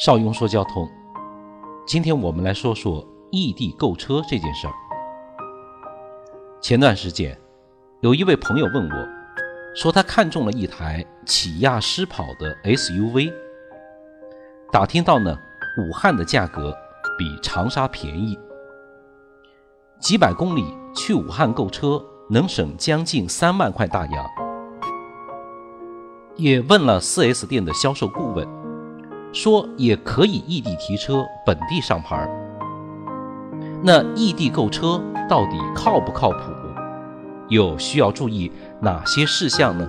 邵雍说交通，今天我们来说说异地购车这件事儿。前段时间，有一位朋友问我，说他看中了一台起亚狮跑的 SUV，打听到呢，武汉的价格比长沙便宜，几百公里去武汉购车能省将近三万块大洋。也问了 4S 店的销售顾问，说也可以异地提车，本地上牌。那异地购车到底靠不靠谱？又需要注意哪些事项呢？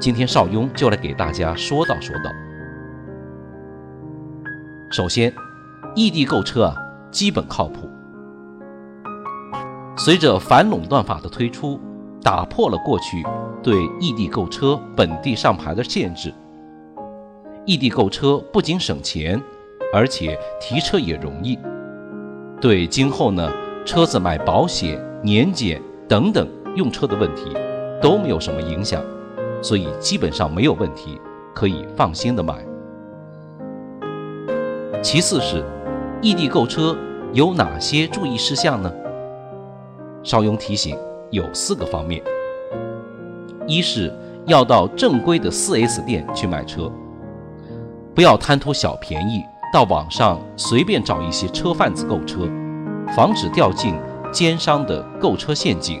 今天邵雍就来给大家说道说道。首先，异地购车啊，基本靠谱。随着反垄断法的推出，打破了过去对异地购车本地上牌的限制。异地购车不仅省钱，而且提车也容易，对今后呢车子买保险、年检。等等，用车的问题都没有什么影响，所以基本上没有问题，可以放心的买。其次是异地购车有哪些注意事项呢？邵雍提醒有四个方面：一是要到正规的 4S 店去买车，不要贪图小便宜，到网上随便找一些车贩子购车，防止掉进。奸商的购车陷阱。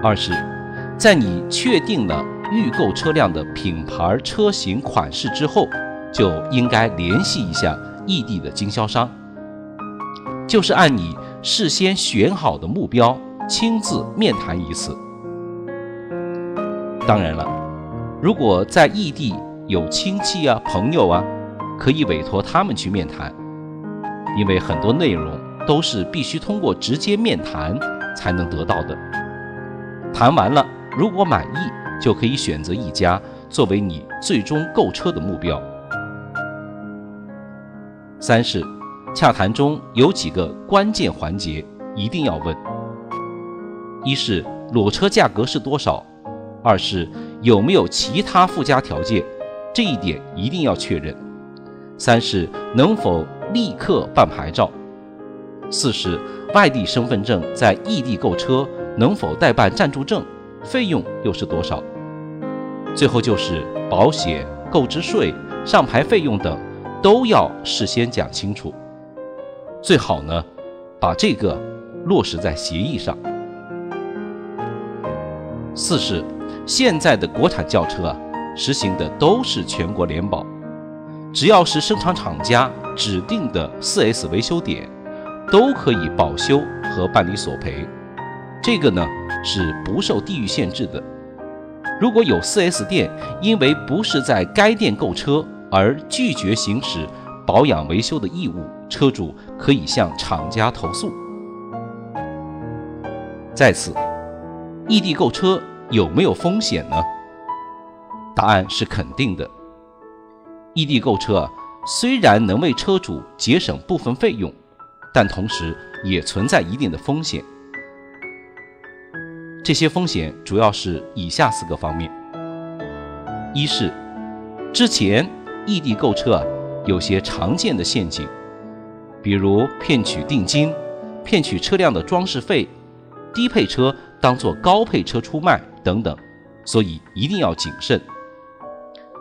二是，在你确定了预购车辆的品牌、车型、款式之后，就应该联系一下异地的经销商，就是按你事先选好的目标亲自面谈一次。当然了，如果在异地有亲戚啊、朋友啊，可以委托他们去面谈，因为很多内容。都是必须通过直接面谈才能得到的。谈完了，如果满意，就可以选择一家作为你最终购车的目标。三是，洽谈中有几个关键环节一定要问：一是裸车价格是多少；二是有没有其他附加条件，这一点一定要确认；三是能否立刻办牌照。四是外地身份证在异地购车能否代办暂住证，费用又是多少？最后就是保险、购置税、上牌费用等都要事先讲清楚。最好呢，把这个落实在协议上。四是现在的国产轿车啊，实行的都是全国联保，只要是生产厂家指定的 4S 维修点。都可以保修和办理索赔，这个呢是不受地域限制的。如果有 4S 店因为不是在该店购车而拒绝行使保养维修的义务，车主可以向厂家投诉。在此，异地购车有没有风险呢？答案是肯定的。异地购车虽然能为车主节省部分费用。但同时也存在一定的风险，这些风险主要是以下四个方面：一是之前异地购车，有些常见的陷阱，比如骗取定金、骗取车辆的装饰费、低配车当做高配车出卖等等，所以一定要谨慎。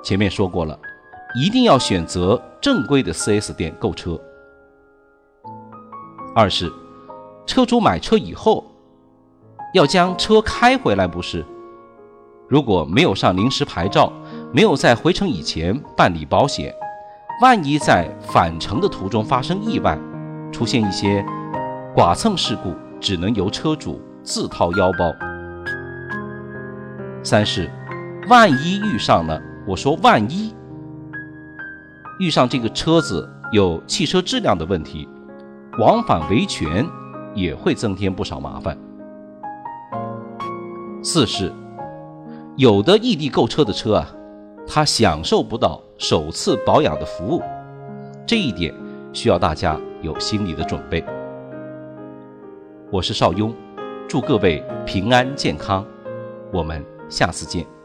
前面说过了，一定要选择正规的 4S 店购车。二是，车主买车以后要将车开回来，不是？如果没有上临时牌照，没有在回程以前办理保险，万一在返程的途中发生意外，出现一些剐蹭事故，只能由车主自掏腰包。三是，万一遇上了，我说万一遇上这个车子有汽车质量的问题。往返维权也会增添不少麻烦。四是，有的异地购车的车啊，他享受不到首次保养的服务，这一点需要大家有心理的准备。我是邵雍，祝各位平安健康，我们下次见。